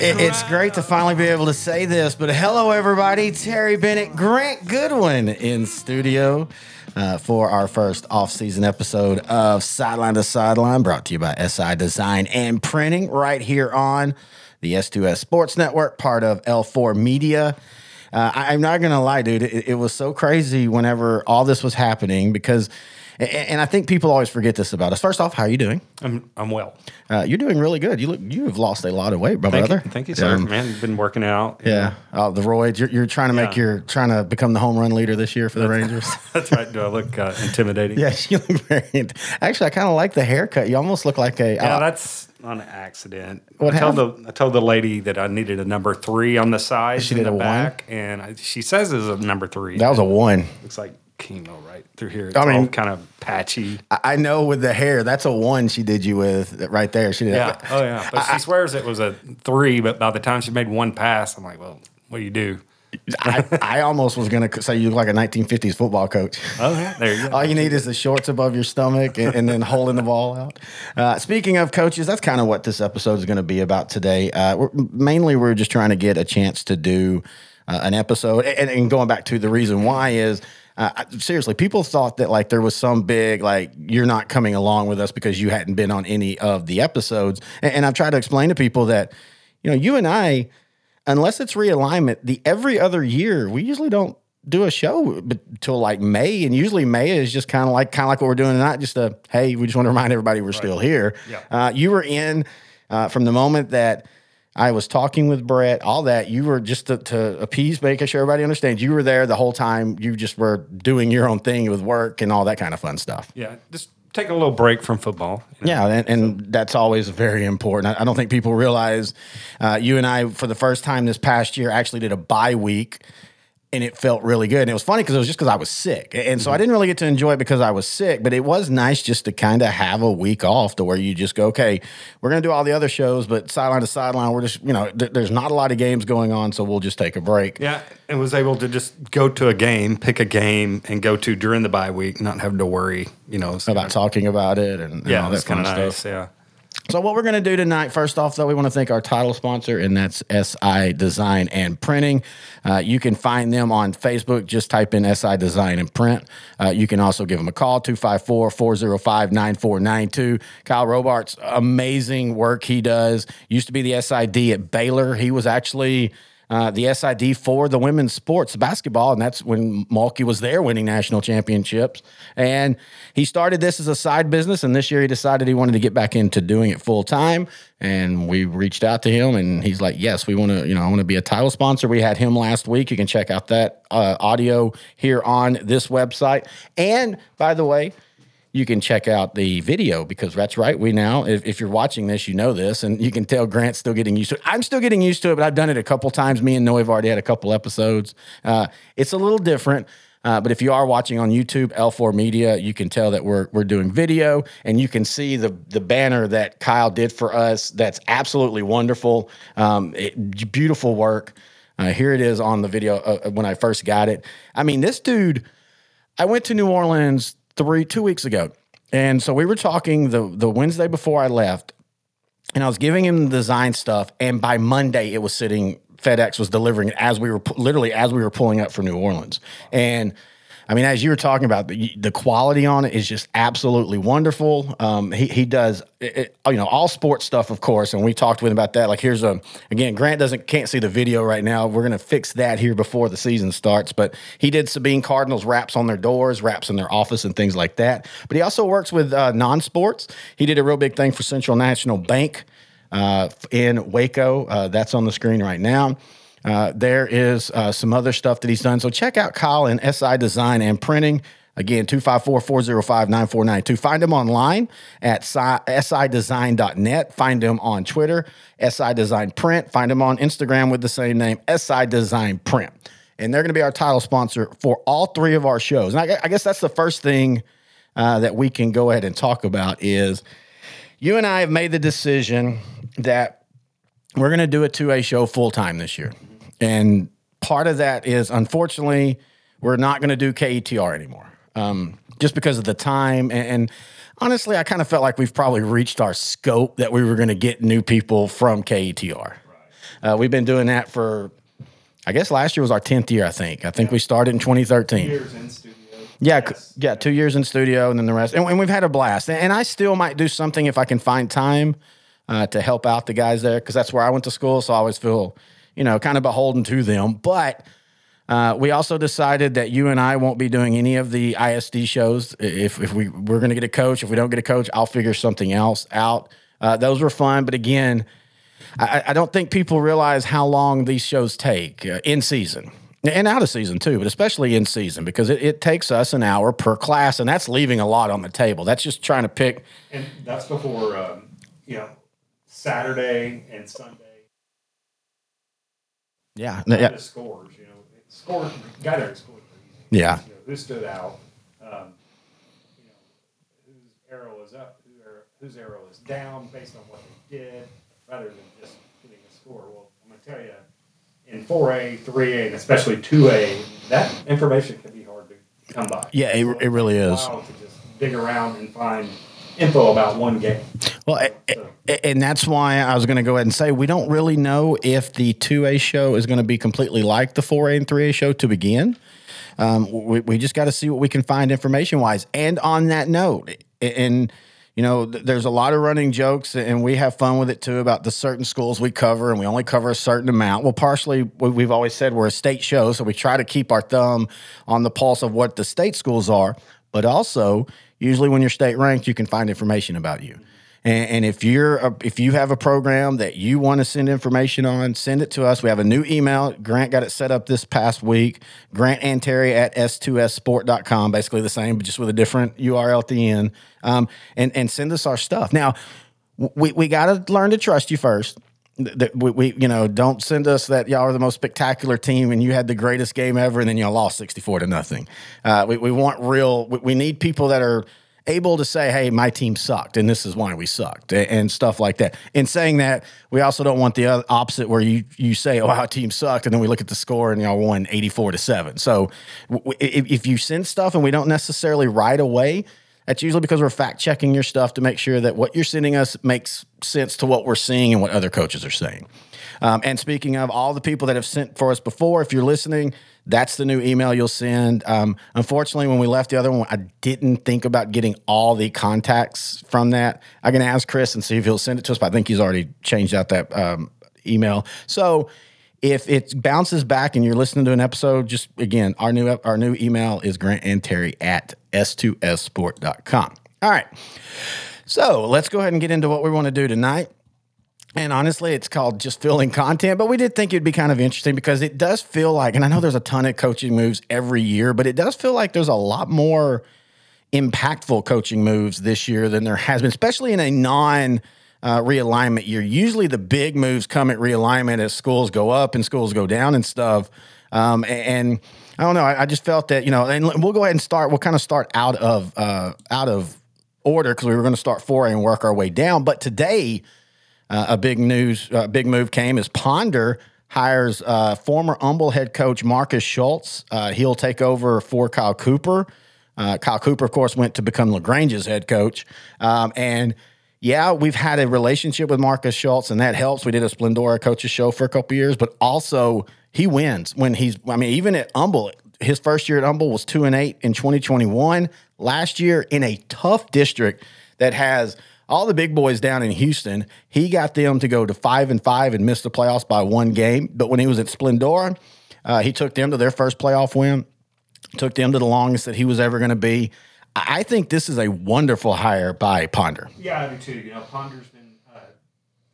It's great to finally be able to say this, but hello, everybody. Terry Bennett, Grant Goodwin in studio uh, for our first off-season episode of Sideline to Sideline, brought to you by SI Design and Printing, right here on the S2S Sports Network, part of L4 Media. Uh, I, am not to lie, dude. It, it was so crazy whenever all this was happening because – and I think people always forget this about us. First off, how are you doing? I'm I'm well. Uh, you're doing really good. You look you have lost a lot of weight, brother. Thank you, thank you sir. Um, Man, been working out. Yeah. Oh, the roids. You're, you're trying to make yeah. your trying to become the home run leader this year for the Rangers. That's right. Do I look uh, intimidating? yes, you look very. Actually, I kind of like the haircut. You almost look like a. Yeah, uh, that's on accident. What I told the I told the lady that I needed a number three on the side. She did the a back, one? and I, she says it's a number three. That was a one. Looks like chemo right through here. It's I mean, kind of patchy. I know with the hair, that's a one she did you with right there. She did. Yeah. That. Oh yeah. But I, she swears it was a three. But by the time she made one pass, I'm like, well, what do you do? I, I almost was going to say you look like a 1950s football coach. Oh, yeah. There you go. All you need is the shorts above your stomach and, and then holding the ball out. Uh, speaking of coaches, that's kind of what this episode is going to be about today. Uh, we're, mainly, we're just trying to get a chance to do uh, an episode. And, and, going back to the reason why is uh, seriously, people thought that like there was some big like you're not coming along with us because you hadn't been on any of the episodes. And, and I've tried to explain to people that you know you and I, unless it's realignment, the every other year we usually don't do a show until like May, and usually May is just kind of like kind of like what we're doing tonight. Just a hey, we just want to remind everybody we're right. still here. Yeah. Uh, you were in uh, from the moment that I was talking with Brett, all that. You were just to, to appease, make sure everybody understands. You were there the whole time. You just were doing your own thing with work and all that kind of fun stuff. Yeah, just take a little break from football. You know? Yeah, and, and that's always very important. I, I, don't think people realize uh, you and I, for the first time this past year, actually did a bye week and it felt really good. And it was funny because it was just because I was sick. And so I mm-hmm. didn't really get to enjoy it because I was sick, but it was nice just to kind of have a week off to where you just go, okay, we're going to do all the other shows, but sideline to sideline, we're just, you know, th- there's not a lot of games going on, so we'll just take a break. Yeah. And was able to just go to a game, pick a game, and go to during the bye week, not having to worry, you know, about talking about it and, and yeah, all that kind of nice. Stuff. Yeah. So, what we're going to do tonight, first off, though, we want to thank our title sponsor, and that's SI Design and Printing. Uh, you can find them on Facebook. Just type in SI Design and Print. Uh, you can also give them a call, 254 405 9492. Kyle Robart's amazing work he does. Used to be the SID at Baylor. He was actually uh, the SID for the women's sports basketball, and that's when Mulkey was there winning national championships. And he started this as a side business, and this year he decided he wanted to get back into doing it full time. And we reached out to him, and he's like, "Yes, we want to. You know, I want to be a title sponsor." We had him last week. You can check out that uh, audio here on this website. And by the way you can check out the video because that's right. We now, if, if, you're watching this, you know this, and you can tell Grant's still getting used to it. I'm still getting used to it, but I've done it a couple times. Me and Noe have already had a couple episodes. Uh, it's a little different. Uh, but if you are watching on YouTube, L4 Media, you can tell that we're we're doing video, and you can see the the banner that Kyle did for us. That's absolutely wonderful, um, it, beautiful work. Uh, here it is on the video uh, when I first got it. I mean, this dude. I went to New Orleans three two weeks ago, and so we were talking the the Wednesday before I left, and I was giving him the design stuff, and by Monday it was sitting. FedEx was delivering it as we were literally as we were pulling up for New Orleans, and I mean, as you were talking about, the, the quality on it is just absolutely wonderful. Um, he, he does, it, you know, all sports stuff, of course, and we talked with him about that. Like, here's a again, Grant doesn't can't see the video right now. We're gonna fix that here before the season starts. But he did Sabine Cardinals wraps on their doors, wraps in their office, and things like that. But he also works with uh, non-sports. He did a real big thing for Central National Bank uh, in Waco. Uh, that's on the screen right now. Uh, there is uh, some other stuff that he's done. So check out Kyle and SI Design and Printing. Again, 254 405 9492. Find him online at sidesign.net. Find him on Twitter, SI Design Print. Find him on Instagram with the same name, SI Design Print. and they're going to be our title sponsor for all three of our shows. And I, I guess that's the first thing uh, that we can go ahead and talk about is you and I have made the decision that we're going to do a 2A show full time this year. And part of that is, unfortunately, we're not going to do KETR anymore um, just because of the time. And, and honestly, I kind of felt like we've probably reached our scope that we were going to get new people from KETR. Uh, we've been doing that for, I guess last year was our 10th year, I think. I think yeah. we started in 2013. Years in studio. Yeah, yes. yeah, two years in studio and then the rest. And, and, we've had a blast. And I still might do something if I can find time uh, to help out the guys there because that's where I went to school. So I always feel, you know, kind of beholden to them. But uh, we also decided that you and I won't be doing any of the ISD shows. If, if we, we're going to get a coach, if we don't get a coach, I'll figure something else out. Uh, those were fun. But again, I, I, don't think people realize how long these shows take uh, in season and out of season too, but especially in season because it, it, takes us an hour per class, and that's leaving a lot on the table. That's just trying to pick. And that's before, um, you know, Saturday and Sunday. Yeah, yeah. The scores, you know, score guy there scored. Yeah. You know, who stood out? Um, you know, whose arrow is up, who arrow, whose arrow is down, based on what they did, rather than just getting a score. Well, I'm going to tell you in 4A, 3A, and especially 2A, that information can be hard to come by. Yeah, it, it really is. To just dig around and find info about one game. Well, and that's why I was going to go ahead and say we don't really know if the 2A show is going to be completely like the 4A and 3A show to begin. Um, we, we just got to see what we can find information wise. And on that note, and you know, there's a lot of running jokes, and we have fun with it too about the certain schools we cover, and we only cover a certain amount. Well, partially, we've always said we're a state show, so we try to keep our thumb on the pulse of what the state schools are, but also, usually when you're state ranked, you can find information about you. And, and if you're a, if you have a program that you want to send information on, send it to us. We have a new email. Grant got it set up this past week. Grant and Terry at s2ssport.com. Basically the same, but just with a different URL at the end. Um, and and send us our stuff. Now, we we got to learn to trust you first that we, we, you know don't send us that y'all are the most spectacular team and you had the greatest game ever and then y'all lost 64 to nothing uh, we, we want real we, we, need people that are able to say, hey, my team sucked and this is why we sucked and stuff like that. In saying that, we also don't want the opposite where you, you say, oh, our team sucked. And then we look at the score and y'all won 84 to 7. So if, if you send stuff and we don't necessarily right away, that's usually because we're fact checking your stuff to make sure that what you're sending us makes sense to what we're seeing and what other coaches are saying. Um, and speaking of all the people that have sent for us before, if you're listening, that's the new email you'll send. Um, unfortunately, when we left the other one, I didn't think about getting all the contacts from that. I'm going to ask Chris and see if he'll send it to us, but I think he's already changed out that um, email. So if it bounces back and you're listening to an episode, just again, our new our new email is Grant and Terry at s2ssport.com. All right. So let's go ahead and get into what we want to do tonight. And honestly, it's called just filling content, but we did think it'd be kind of interesting because it does feel like, and I know there's a ton of coaching moves every year, but it does feel like there's a lot more impactful coaching moves this year than there has been, especially in a non uh, realignment year. Usually the big moves come at realignment as schools go up and schools go down and stuff. Um, and, I don't know. I, I, just felt that, you know, and we'll go ahead and start, we'll kind of start out of, uh, out of order because we were going to start four and work our way down. But today, uh, a big news, uh, big move came as Ponder hires uh, former Humble head coach Marcus Schultz. Uh, he'll take over for Kyle Cooper. Uh, Kyle Cooper, of course, went to become LaGrange's head coach. Um, and yeah, we've had a relationship with Marcus Schultz, and that helps. We did a Splendora coaches show for a couple years, but also he wins when he's. I mean, even at Humble, his first year at Humble was two and eight in 2021. Last year in a tough district that has all the big boys down in Houston, he got them to go to five and five and miss the playoffs by one game. But when he was at Splendora, uh, he took them to their first playoff win, took them to the longest that he was ever going to be. I think this is a wonderful hire by Ponder. Yeah, I do too. You know, Ponder's been, uh,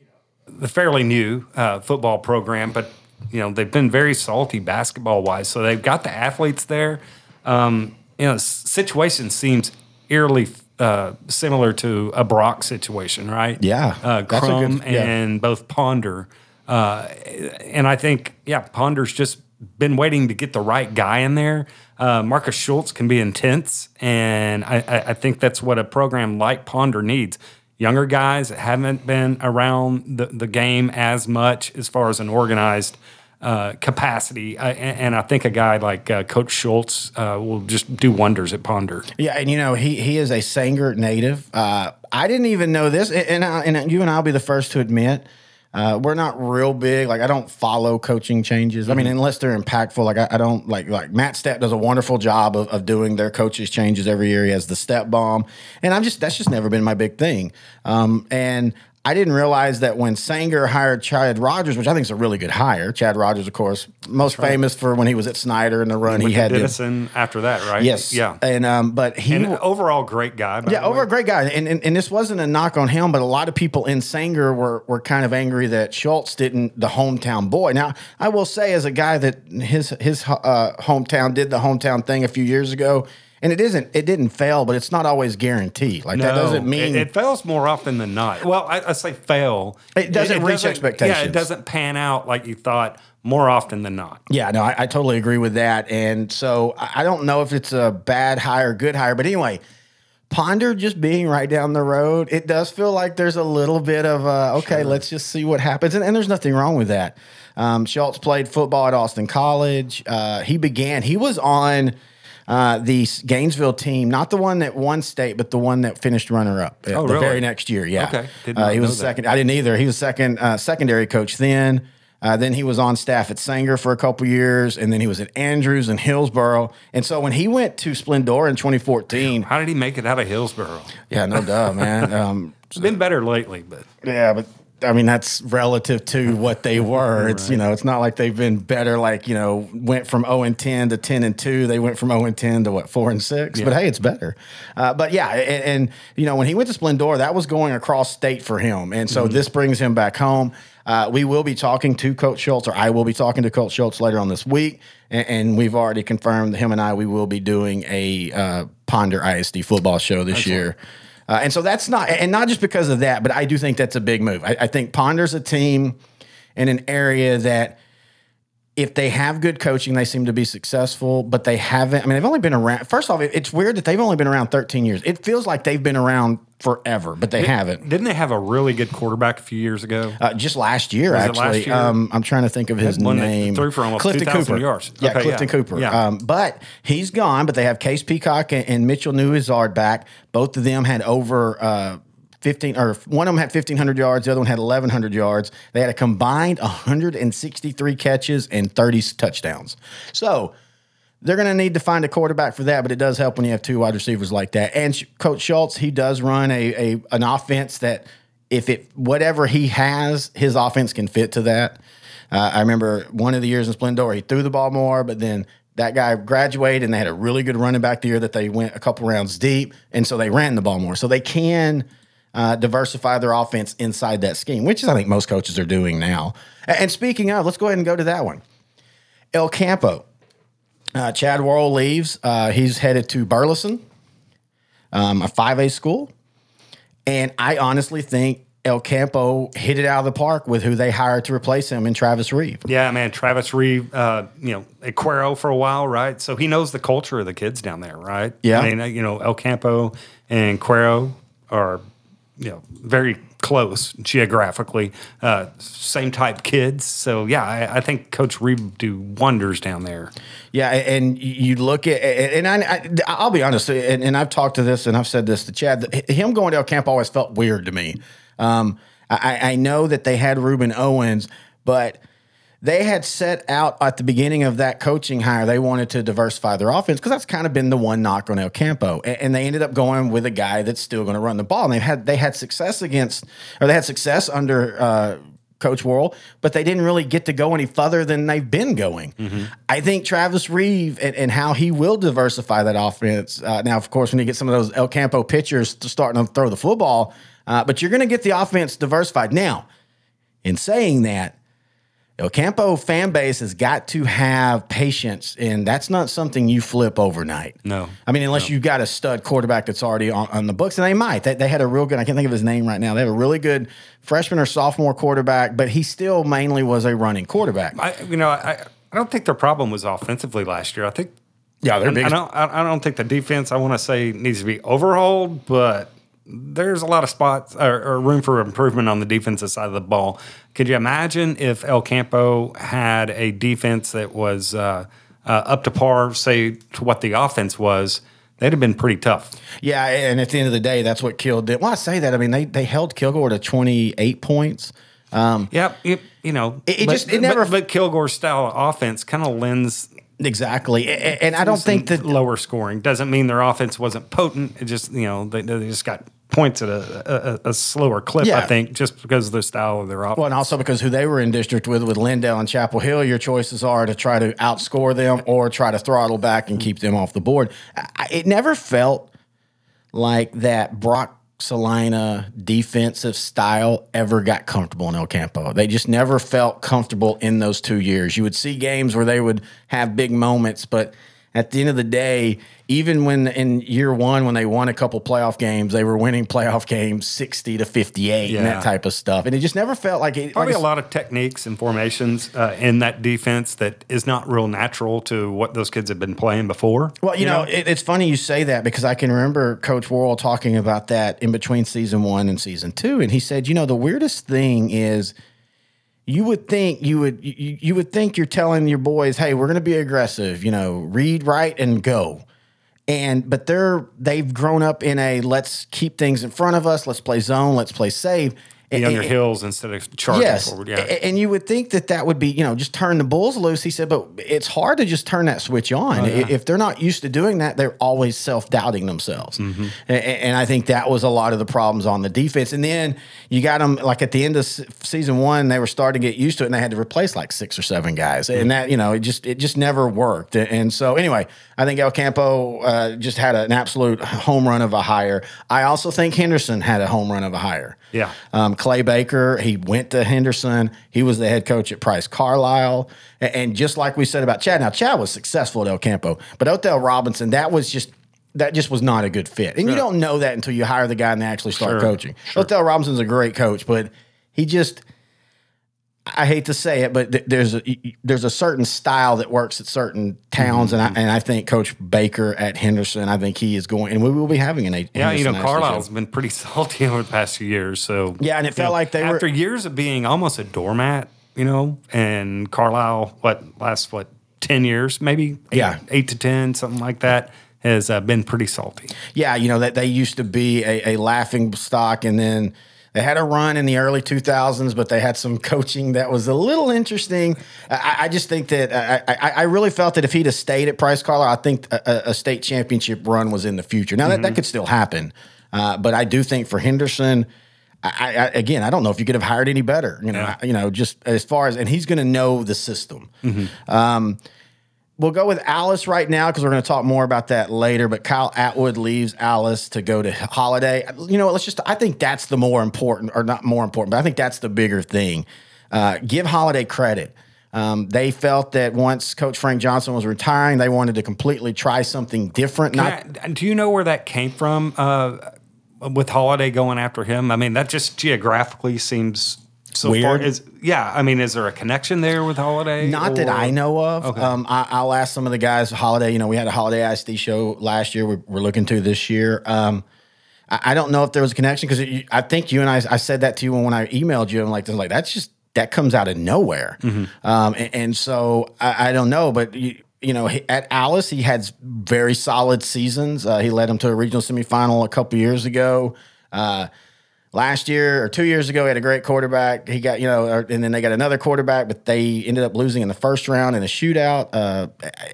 you know, the fairly new uh, football program, but you know they've been very salty basketball wise. So they've got the athletes there. Um, you know, situation seems eerily uh, similar to a Brock situation, right? Yeah, uh, Krum good, yeah. and both Ponder, uh, and I think yeah, Ponder's just been waiting to get the right guy in there. Uh, Marcus Schultz can be intense, and I, I, I think that's what a program like Ponder needs. Younger guys that haven't been around the, the game as much as far as an organized uh, capacity. I, and, and I think a guy like uh, Coach Schultz uh, will just do wonders at Ponder. Yeah, and you know he he is a Sanger native. Uh, I didn't even know this, and I, and you and I'll be the first to admit. Uh, we're not real big. Like I don't follow coaching changes. I mean, unless they're impactful. Like I, I don't like like Matt Stepp does a wonderful job of, of doing their coaches changes every year. He has the step bomb, and I'm just that's just never been my big thing. Um, and I didn't realize that when Sanger hired Chad Rogers, which I think is a really good hire. Chad Rogers, of course, most famous for when he was at Snyder and the run he had. to- Denison after that, right? yes, Yeah. and um, but he And overall, great guy. yeah, the over way. a great guy, and, and and this wasn't a knock on him, but a lot of people in Sanger were were kind of angry that Schultz didn't the hometown boy. Now, I will say, as a guy that his his uh, hometown did the hometown thing a few years ago, and it isn't it didn't fail, but it's not always guaranteed. Like that doesn't mean it, it fails more often than not. Well, I, I say fail. It doesn't reach Yeah, expectations. Yeah, it doesn't pan out like you thought more often than not. Yeah, no, I, I totally agree with that. And so I I don't know if it's a bad hire, good hire, but anyway, Ponder just being right down the road, it does feel like there's a little bit of uh, okay, let's just see what happens, and, and there's nothing wrong with that. Um, Schultz played football at Austin College. Uh, he began. He was on. Uh, the Gainesville team, not the one that won state, but the one that finished runner up Oh, the really? very next year. Yeah, Okay. Did uh, he was second. I didn't either. He was second uh, secondary coach then. Uh, then he was on staff at Sanger for a couple years, and then he was at Andrews and Hillsboro. And so when he went to Splendora in 2014, How did he make it out of Hillsboro? yeah, no duh, man. Um, It's been better lately, but yeah, but I mean that's relative to what they were. It's you know, it's not like they've been better. Like you know, went from 0 and 10 to 10 and 2. They went from 0 and 10 to what 4 and 6. But hey, it's better. Uh, but yeah, and, and you know, when he went to Splendora, that was going across state for him, and so this brings him back home. Uh, we will be talking to Coach Schultz, or I will be talking to Coach Schultz later on this week, and, and we've already confirmed him and I we will be doing a uh, Ponder ISD football show this year. Uh, and so that's not, and not just because of that, but I do think that's a big move. I, I think Ponder's a team in an area that if they have good coaching, they seem to be successful, but they haven't. I mean, they've only been around. First off, it's weird that they've only been around 13 years. It feels like they've been around forever, but they haven't. didn't they have a really good quarterback a few years ago? Uh, just last year, it actually. last year? Um, I'm trying to think of his name. threw for almost Clifton 2,000 Cooper. yards. Yeah, Okay, Clifton yeah. Cooper. Yeah. Um, but he's gone. But they have Case Peacock and, and Mitchell Newizard back. Both of them had over. Uh, 15 or one of them had 1500 yards the other one had 1100 yards they had a combined 163 catches and 30 touchdowns so they're going to need to find a quarterback for that, but it does help when you have two wide receivers like that. And Coach Schultz, he does run a, a an offense that if it whatever he has, his offense can fit to that. Uh, I remember one of the years in Splendora, he threw the ball more, but then that guy graduated and they had a really good running back the year that they went a couple rounds deep, and so they ran the ball more. So they can uh, diversify their offense inside that scheme, which is I think most coaches are doing now. And speaking of, let's go ahead and go to that one. El Campo. Uh, Chad Worrell leaves. Uh, he's headed to Burleson, um, a 5A school. And I honestly think El Campo hit it out of the park with who they hired to replace him in Travis Reeve. Yeah, man, Travis Reeve, uh, you know, at Cuero for a while, right? So he knows the culture of the kids down there, right? Yeah. I mean, uh, you know, El Campo and Cuero are, you know, very close geographically, uh, same type kids. So yeah, I, I think Coach would do wonders down there. Yeah, and you look at, and I, I I'll be honest, and, and I've talked to this, and I've said this to Chad. Him going to El Campo always felt weird to me. Um, I, I know that they had Reuben Owens, but they had set out at the beginning of that coaching hire. They wanted to diversify their offense because that's kind of been the one knock on El Campo, and, and they ended up going with a guy that's still going to run the ball. And they had they had success against, or they had success under. Uh, Coach Worrell, but they didn't really get to go any further than they've been going. I think Travis Reeve and, and how he will diversify that offense. Uh, now, of course, when you get some of those El Campo pitchers to starting to throw the football, uh, but you're going to get the offense diversified. Now, in saying that, El Campo fan base has got to have patience, and that's not something you flip overnight. No. I mean, unless you've got a stud quarterback that's already on, on the books, and they might. They, they had a real good, I can't think of his name right now. They have a really good freshman or sophomore quarterback, but he still mainly was a running quarterback. I, you know, I, I don't think their problem was offensively last year. I think Yeah, they're big. I don't. I don't think the defense. I want to say needs to be overhauled, but there's a lot of spots or, or room for improvement on the defensive side of the ball. Could you imagine if El Campo had a defense that was uh, uh, up to par, say to what the offense was? They'd have been pretty tough. Yeah, and at the end of the day, that's what killed it. Well, I say that. I mean, they they held Kilgore to 28 points. Um, Yep. It, you know, It- it but- just- it never- But, but Kilgore's style of offense kind of lends exactly. A- a- And I don't think that lower scoring doesn't mean their offense wasn't potent. It just you know they, they just got points at a, a, a slower clip. Yeah. I think just because of the style of their offense. Well, and also because who they were in district with, with Lindale and Chapel Hill, your choices are to try to outscore them or try to throttle back and keep them off the board. I, it never felt like that Brock Salina defensive style ever got comfortable in El Campo. They just never felt comfortable in those two years. You would see games where they would have big moments, but at the end of the day, even when in year one, when they won a couple playoff games, they were winning playoff games 60 to 58 and that type of stuff. And it just never felt like it. Probably like a lot of techniques and formations uh, in that defense that is not real natural to what those kids have been playing before. Well, you, know, It, it's funny you say that because I can remember Coach Worrell talking about that in between season one and season two, and he said, you know, the weirdest thing is you would think you would you, you would think you're telling your boys, hey, we're going to be aggressive, you know, read, write, and go. And but they're they've grown up in a let's keep things in front of us, let's play zone, let's play save. Be on your hills instead of charging Yes, forward. Yeah. And you would think that that would be, you know, just turn the bulls loose. He said, but it's hard to just turn that switch on. Oh, I- If they're not used to doing that, they're always self doubting themselves. Mm-hmm. And I think that was a lot of the problems on the defense. And then you got them like at the end of season one, they were starting to get used to it, and they had to replace like six or seven guys, Mm-hmm. and that you know it just it just never worked. And so anyway, I think El Campo uh, just had an absolute home run of a hire. I also think Henderson had a home run of a hire. Yeah. Um, Um, Clay Baker, he went to Henderson. He was the head coach at Price Carlisle. A- And just like we said about Chad, now Chad was successful at El Campo, but Odell Robinson, that was just that just was not a good fit. And you don't know that until you hire the guy and they actually start Sure, coaching. Odell Robinson's a great coach, but he just I hate to say it, but th- there's a there's a certain style that works at certain towns, Mm-hmm. and I and I think Coach Baker at Henderson, I think he is going, and we will be having an. Yeah, you know, Henderson Carlisle's show. been pretty salty over the past few years. So Yeah, and it felt know, like they were- after years of being almost a doormat, you know, and Carlisle, what last what ten years, maybe eight, Yeah. eight to ten, something like that, has uh, been pretty salty. Yeah, you know that they used to be a, a laughing stock, and then they had a run in the early 2000s, but they had some coaching that was a little interesting. I, I just think that I, I, I really felt that if he'd have stayed at Price Carlisle, I think a, a state championship run was in the future. Now that, that could still happen, uh, but I do think for Henderson. I, I, again, I don't know if you could have hired any better. You know, Yeah. you know, just as far as, and he's going to know the system. Um, We'll go with Alice right now because we're going to talk more about that later. But Kyle Atwood leaves Alice to go to Holliday. You know, let's just, I think that's the more important, or not more important, but I think that's the bigger thing. Uh, give Holliday credit. Um, they felt that once Coach Frank Johnson was retiring, they wanted to completely try something different. Not, I- do you know where that came from? Uh, with Holliday going after him, I mean that just geographically seems so Weird. far. Is yeah, I mean, is there a connection there with Holliday? Not that I know of. Okay. Um, I, I'll ask some of the guys. Holliday, you know, we had a Holliday ISD show last year. We're, we're looking to this year. Um, I, I don't know if there was a connection because I think you and I, I said that to you when I emailed you. I'm like, like that's just that comes out of nowhere. Um, and, and so I, I don't know, but you, you know, he, at Alice, he had very solid seasons. Uh, he led them to a regional semifinal a couple years ago. Uh, last year or two years ago, he had a great quarterback. He got, you know, and then they got another quarterback, but they ended up losing in the first round in a shootout. Uh,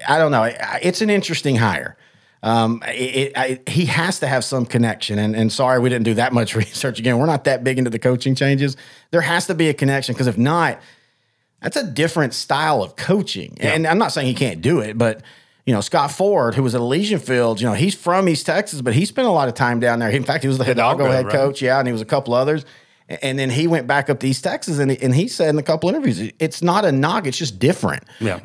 I don't know. It's an interesting hire. Um, it, it, I, he has to have some connection. And, and sorry, we didn't do that much research. Again, we're not that big into the coaching changes. There has to be a connection because if not, that's a different style of coaching. And I'm not saying he can't do it, but you know, Scott Ford, who was at Elysian Fields, you know, he's from East Texas, but he spent a lot of time down there. He, In fact, he was the Hidalgo Hidalgo, head right. coach, yeah, and he was a couple others. And then he went back up to East Texas, and he, and he said in a couple interviews, it's not a knock; it's just different. Yeah.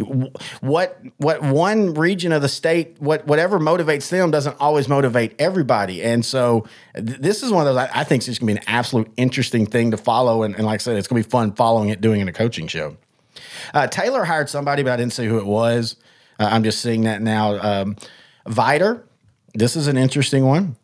What what one region of the state, what whatever motivates them, doesn't always motivate everybody. And so th- this is one of those I, I think it's just gonna be an absolute interesting thing to follow. And, and like I said, it's gonna be fun following it, doing it in a coaching show. Uh, Taylor hired somebody, but I didn't see who it was. Uh, I'm just seeing that now. Um, Vidor, this is an interesting one.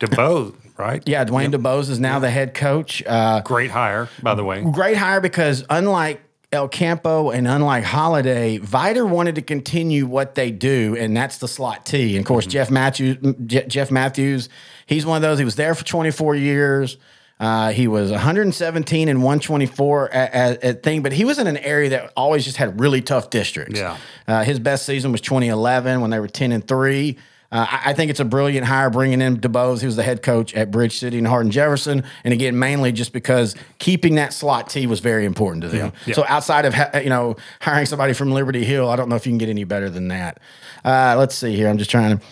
DeBose, right? Yeah, Dwayne DeBose is now the head coach. Uh, Great hire, by the way. great hire because unlike El Campo and unlike Holliday, Vidor wanted to continue what they do, and that's the slot T. And of course, Jeff Matthews, Jeff Matthews, he's one of those. He was there for 24 years. Uh, he was 117 and 124 at, at, at thing, but he was in an area that always just had really tough districts. Yeah. Uh, his best season was 2011 when they were 10 and three. Uh, I, I think it's a brilliant hire bringing in DeBose. He was the head coach at Bridge City and Hardin Jefferson, and again, mainly just because keeping that slot T was very important to them. Yeah. So outside of ha- you know hiring somebody from Liberty Hill, I don't know if you can get any better than that. Uh, let's see here. I'm just trying to.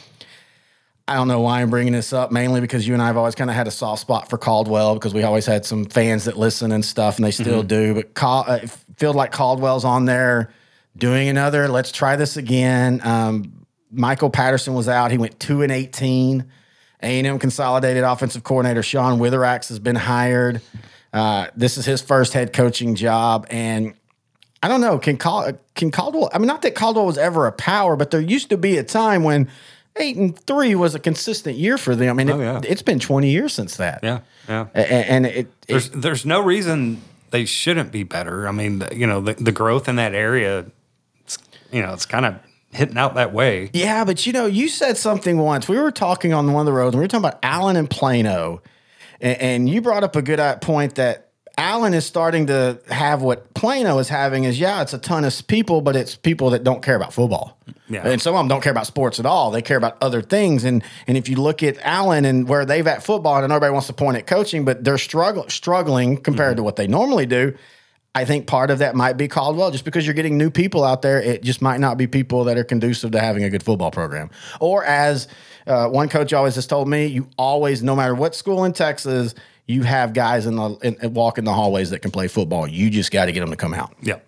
I don't know why I'm bringing this up, mainly because you and I have always kind of had a soft spot for Caldwell because we always had some fans that listen and stuff, and they still do. But Cal- uh, it feels like Caldwell's on there doing another. Let's try this again. Um, Michael Patterson was out. He went two and eighteen. A&M consolidated offensive coordinator Sean Witherax has been hired. Uh, this is his first head coaching job, and I don't know. Can Cal- can Caldwell? I mean, not that Caldwell was ever a power, but there used to be a time when eight and three was a consistent year for them. And it, Oh, yeah. it's been twenty years since that. Yeah, yeah. A- a- and, it, it There's there's no reason they shouldn't be better. I mean, the, you know, the, the growth in that area, it's, you know, it's kind of hitting out that way. Yeah, but you know, you said something once. We were talking on one of the roads, and we were talking about Allen and Plano, and, and you brought up a good uh, point that Allen is starting to have what Plano is having. Is yeah, it's a ton of people, but it's people that don't care about football. Yeah. and some of them don't care about sports at all. They care about other things. And and if you look at Allen and where they've at football, and everybody wants to point at coaching, but they're struggle, struggling compared to what they normally do. I think part of that might be Caldwell. Just because you're getting new people out there, it just might not be people that are conducive to having a good football program. Or as uh, one coach always has told me, you always, no matter what school in Texas, you have guys in the in, walk in the hallways that can play football. You just got to get them to come out. Yeah.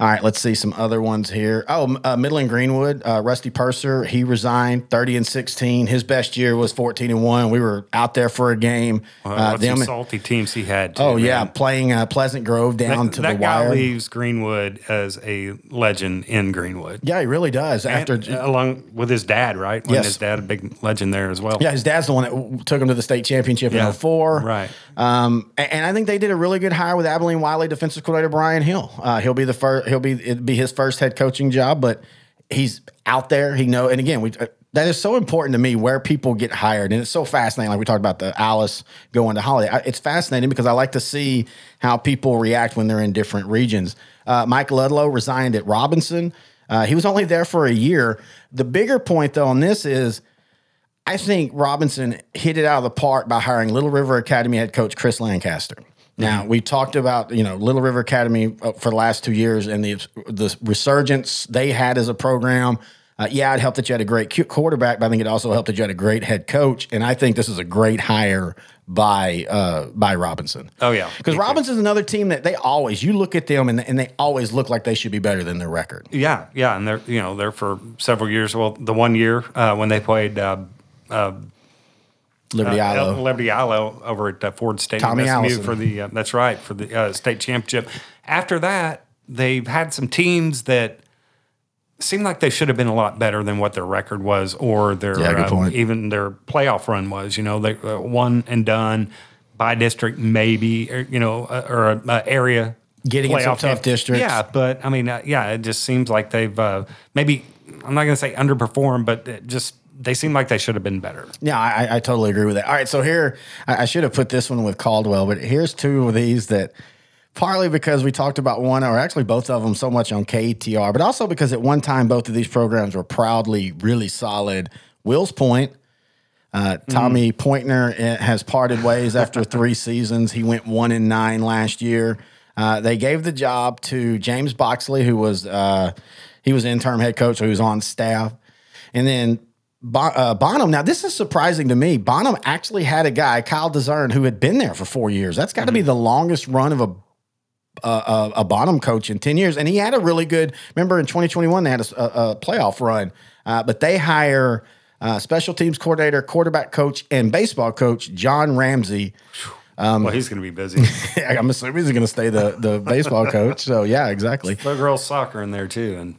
All right, let's see some other ones here. Oh, uh, Midland Greenwood, uh, Rusty Purser, he resigned, thirty and sixteen. His best year was fourteen and one. We were out there for a game. Uh, Uh, some salty teams he had. Too, oh yeah, playing uh, Pleasant Grove down That, to that the guy wire. leaves Greenwood as a legend in Greenwood. Yeah, he really does. After And, uh, along with his dad, right? When Yes. his dad, a big legend there as well. yeah, his dad's the one that took him to the state championship Yeah, in 04. right. Um, a- and, I think they did a really good hire with Abilene Wylie defensive coordinator Brian Hill. Uh, he'll be the first. He'll be it'd be his first head coaching job, but he's out there. He know. And again, we. Uh, that is so important to me where people get hired, and it's so fascinating. Like we talked about the Alice going to Holliday, I, it's fascinating because I like to see how people react when they're in different regions. Uh, Mike Ludlow resigned at Robinson. Uh, he was only there for a year. The bigger point, though, on this is I think Robinson hit it out of the park by hiring Little River Academy head coach Chris Lancaster. Now we talked about you know Little River Academy uh, for the last two years and the the resurgence they had as a program. Uh, yeah, it helped that you had a great quarterback, but I think it also helped that you had a great head coach. And I think this is a great hire by uh, by Robinson. Oh, yeah. because Robinson's another team that they always you look at them and, and they always look like they should be better than their record. Yeah, yeah, and they're you know they're for several years. Well, the one year uh, when they played uh, Liberty uh. Liberty Eylau over at uh, Ford Stadium, Tommy SMU Allison. for the uh, that's right for the uh, state championship. After that, they've had some teams that seem like they should have been a lot better than what their record was, or their Yeah, uh, point. even their playoff run was. You know, they uh, one and done by district, maybe, or, you know, uh, or area Getting playoff tough game. districts. Yeah, but I mean, uh, yeah, it just seems like they've uh, maybe I'm not going to say underperformed, but it just they seem like they should have been better. Yeah, I, I totally agree with that. All right, so here I, I should have put this one with Caldwell, but here's two of these that partly because we talked about one or actually both of them so much on KTR, but also because at one time both of these programs were proudly really solid. Wills Point. Uh, Tommy Pointner uh, has parted ways after three seasons. He went one and nine last year. Uh, they gave the job to James Boxley, who was uh, he was interim head coach, so he was on staff, and then Bon- uh, Bonham. Now this is surprising to me. Bonham actually had a guy, Kyle DeZern, who had been there for four years. That's got to be the longest run of a a, a, a Bonham coach in 10 years. And he had a really good, remember in 2021, they had a, a- a playoff run, uh, but they hire uh, special teams coordinator, quarterback coach, and baseball coach John Ramsey. well, he's going to be busy. I'm assuming he's going to stay the the baseball coach. So yeah, exactly. Throw girls soccer in there too, and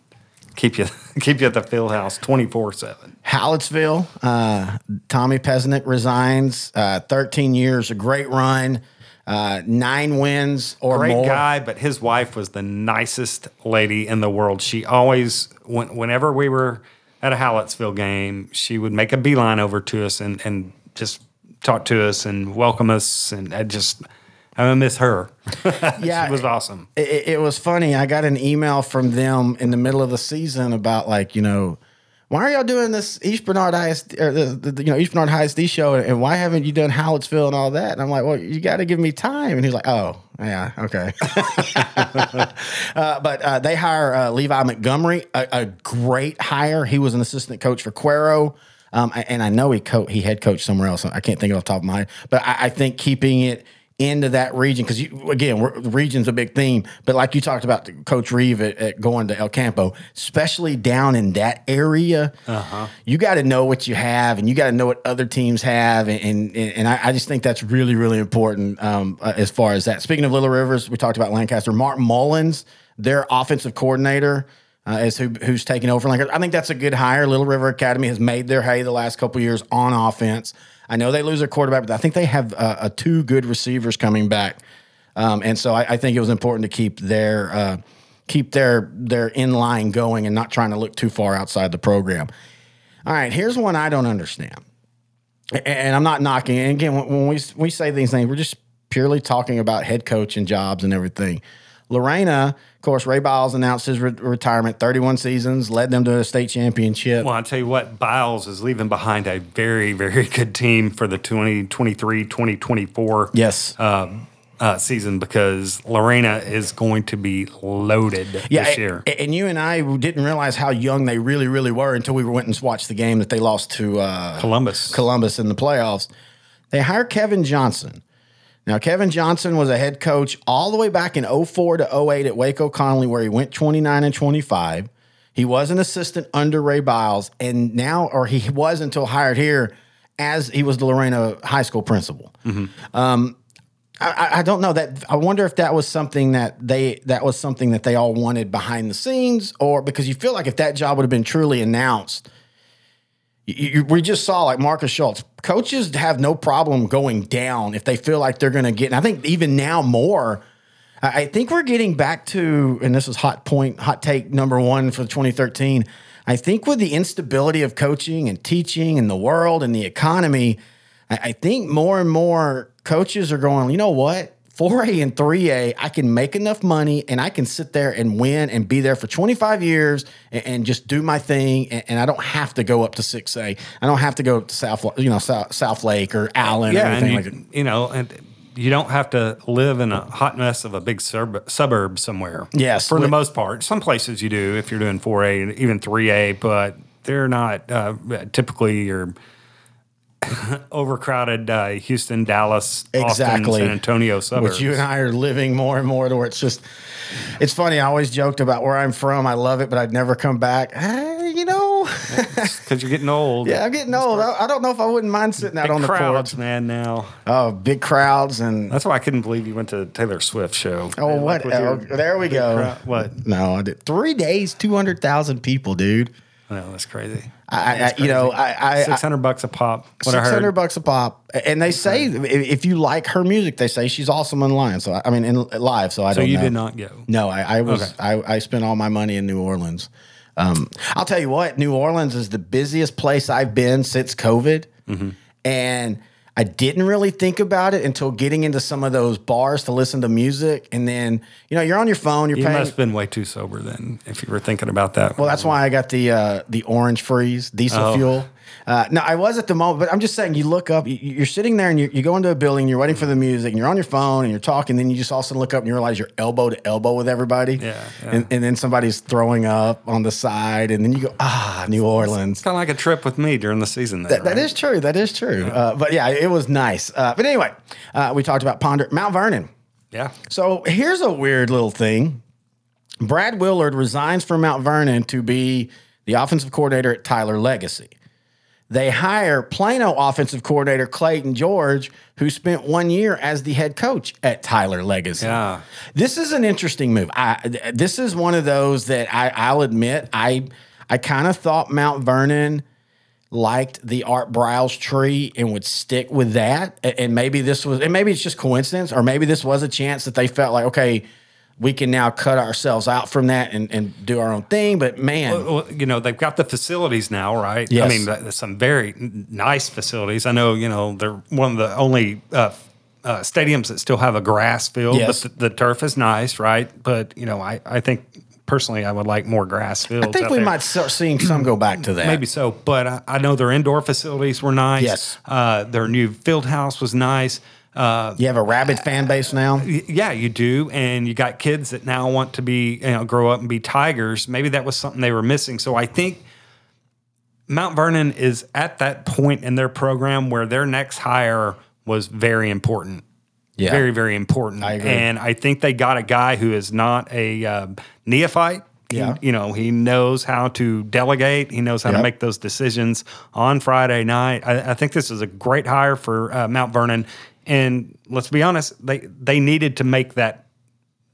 keep you keep you at the field house twenty four seven. Hallettsville, uh, Tommy Pesnick resigns. Uh, 13 years, a great run, uh, nine wins or Great more. guy, but his wife was the nicest lady in the world. She always, when, whenever we were at a Hallettsville game, she would make a beeline over to us and and just talk to us and welcome us, and I just. I gonna miss her. Yeah, she was awesome. It, it was funny. I got an email from them in the middle of the season about like you know. Why are y'all doing this East Bernard ISD or the, the you know East Bernard ISD show and why haven't you done Hallettsville and all that? And I'm like, well, you got to give me time. And he's like, oh yeah, okay. uh, but uh, they hire uh, Levi Montgomery, a, a great hire. He was an assistant coach for Cuero. Um, and I know he co- he head coached somewhere else. I can't think of off the top of my head, but I, I think keeping it into that region because again, we're, the region's a big theme. But like you talked about, Coach Reeve at, at going to El Campo, especially down in that area, you got to know what you have, and you got to know what other teams have, and and, and I, I just think that's really really important um, uh, as far as that. Speaking of Little Rivers, we talked about Lancaster. Mark Mullins, their offensive coordinator uh, is who, who's taking over. Like I think that's a good hire. Little River Academy has made their hay the last couple years on offense. I know they lose their quarterback, but I think they have uh, two good receivers coming back, um, and so I, I, think it was important to keep their uh, keep their their in line going and not trying to look too far outside the program. All right, here's one I don't understand, and I'm not knocking. And again, when we we say these things, we're just purely talking about head coach and jobs and everything. Lorena, of course, Ray Biles announced his re- retirement, 31 seasons, led them to a state championship. Well, I'll tell you what, Biles is leaving behind a very, very good team for the 2023 2024 Yes. uh, uh, season because Lorena is going to be loaded this year. a- And you and I didn't realize how young they really, really were until we went and watched the game that they lost to uh, Columbus. Columbus in the playoffs. They hired Kevin Johnson. Now, Kevin Johnson was a head coach all the way back in 04 to 08 at Waco Connally, where he went 29 and 25. He was an assistant under Ray Biles, and now, or he was until hired here as he was the Lorena High School principal. Um, I, I don't know that. I wonder if that was something that they that was something that they all wanted behind the scenes, or because you feel like if that job would have been truly announced, you, we just saw like Marcus Schultz. Coaches have no problem going down if they feel like they're going to get. And I think even now more. I I think we're getting back to, and this is hot point, hot take number one for 2013. I think with the instability of coaching and teaching and the world and the economy, I, I think more and more coaches are going, you know what? 4A and 3A, I can make enough money and I can sit there and win and be there for 25 years and, and just do my thing. And, and I don't have to go up to 6A. I don't have to go up to South, you know, South, South Lake or Allen or anything and like you, that. you know, and you don't have to live in a hot mess of a big sub- suburb somewhere. Yes, for the most part. Some places you do if you're doing 4A and even 3A, but they're not uh, typically your overcrowded uh, Houston, Dallas, Exactly. Austin, San Antonio suburbs. Which you and I are living more and more to where it's just, it's funny. I always joked about where I'm from. I love it, but I'd never come back. Eh, you know, because you're getting old. yeah, I'm getting old. I, I don't know if I wouldn't mind sitting out Big on the crowds, porch. man. Now Oh, big crowds and that's why I couldn't believe you went to Taylor Swift show. oh, Man, what? like your there we go. crowd- what? No, I did three days, two hundred thousand people, dude. No, that's crazy. I, I you know, I, I, Six hundred bucks a pop. Six hundred bucks a pop, and they say if you like her music, they say she's awesome online. So I I mean, in live. So I So don't. So you know. did not go. No, I, I was. Okay. I, I spent all my money in New Orleans. Um, I'll tell you what, New Orleans is the busiest place I've been since COVID, Mm-hmm. and I didn't really think about it until getting into some of those bars to listen to music, and then you know you're on your phone, you're You paying. must have been way too sober then, if you were thinking about that. Well, that's why I got the uh, the orange freeze diesel Oh. fuel. Uh, no, I was at the moment, but I'm just saying. You look up, you, you're sitting there, and you, you go into a building, you're waiting for the music, and you're on your phone, and you're talking. and Then you just all of a sudden look up and you realize you're elbow to elbow with everybody. Yeah, yeah. And, and then somebody's throwing up on the side, and then you go, ah, New Orleans. It's kind of like a trip with me during the season. There, That, that right? is true. That is true. Uh, but yeah, it was nice. Uh, but anyway, uh, we talked about Ponder Mount Vernon. yeah. So here's a weird little thing. Brad Willard resigns from Mount Vernon to be the offensive coordinator at Tyler Legacy. They hire Plano offensive coordinator Clayton George, who spent one year as the head coach at Tyler Legacy. Yeah. This is an interesting move. I this is one of those that I, I'll admit I I kind of thought Mount Vernon liked the Art Briles tree and would stick with that. And maybe this was, and maybe it's just coincidence, or maybe this was a chance that they felt like, okay, we can now cut ourselves out from that and, and do our own thing. But man, Well, you know, they've got the facilities now, right? Yes. I mean, some very nice facilities. I know, you know, they're one of the only uh, uh, stadiums that still have a grass field, Yes. but the, the turf is nice, right? But, you know, I, I think personally I would like more grass fields. I think we there. might start seeing some go back to that. Maybe so, but I, I know their indoor facilities were nice. Yes. Uh, their new field house was nice. Uh, You have a rabid fan base now. yeah, you do, and you got kids that now want to be, you know, grow up and be tigers. Maybe that was something they were missing. So I think Mount Vernon is at that point in their program where their next hire was very important. Yeah. Very, very important. I agree. And I think they got a guy who is not a uh, neophyte. He- Yeah. you know, he knows how to delegate. He knows how Yep. to make those decisions on Friday night. I, I think this is a great hire for uh, Mount Vernon. And let's be honest, they they needed to make that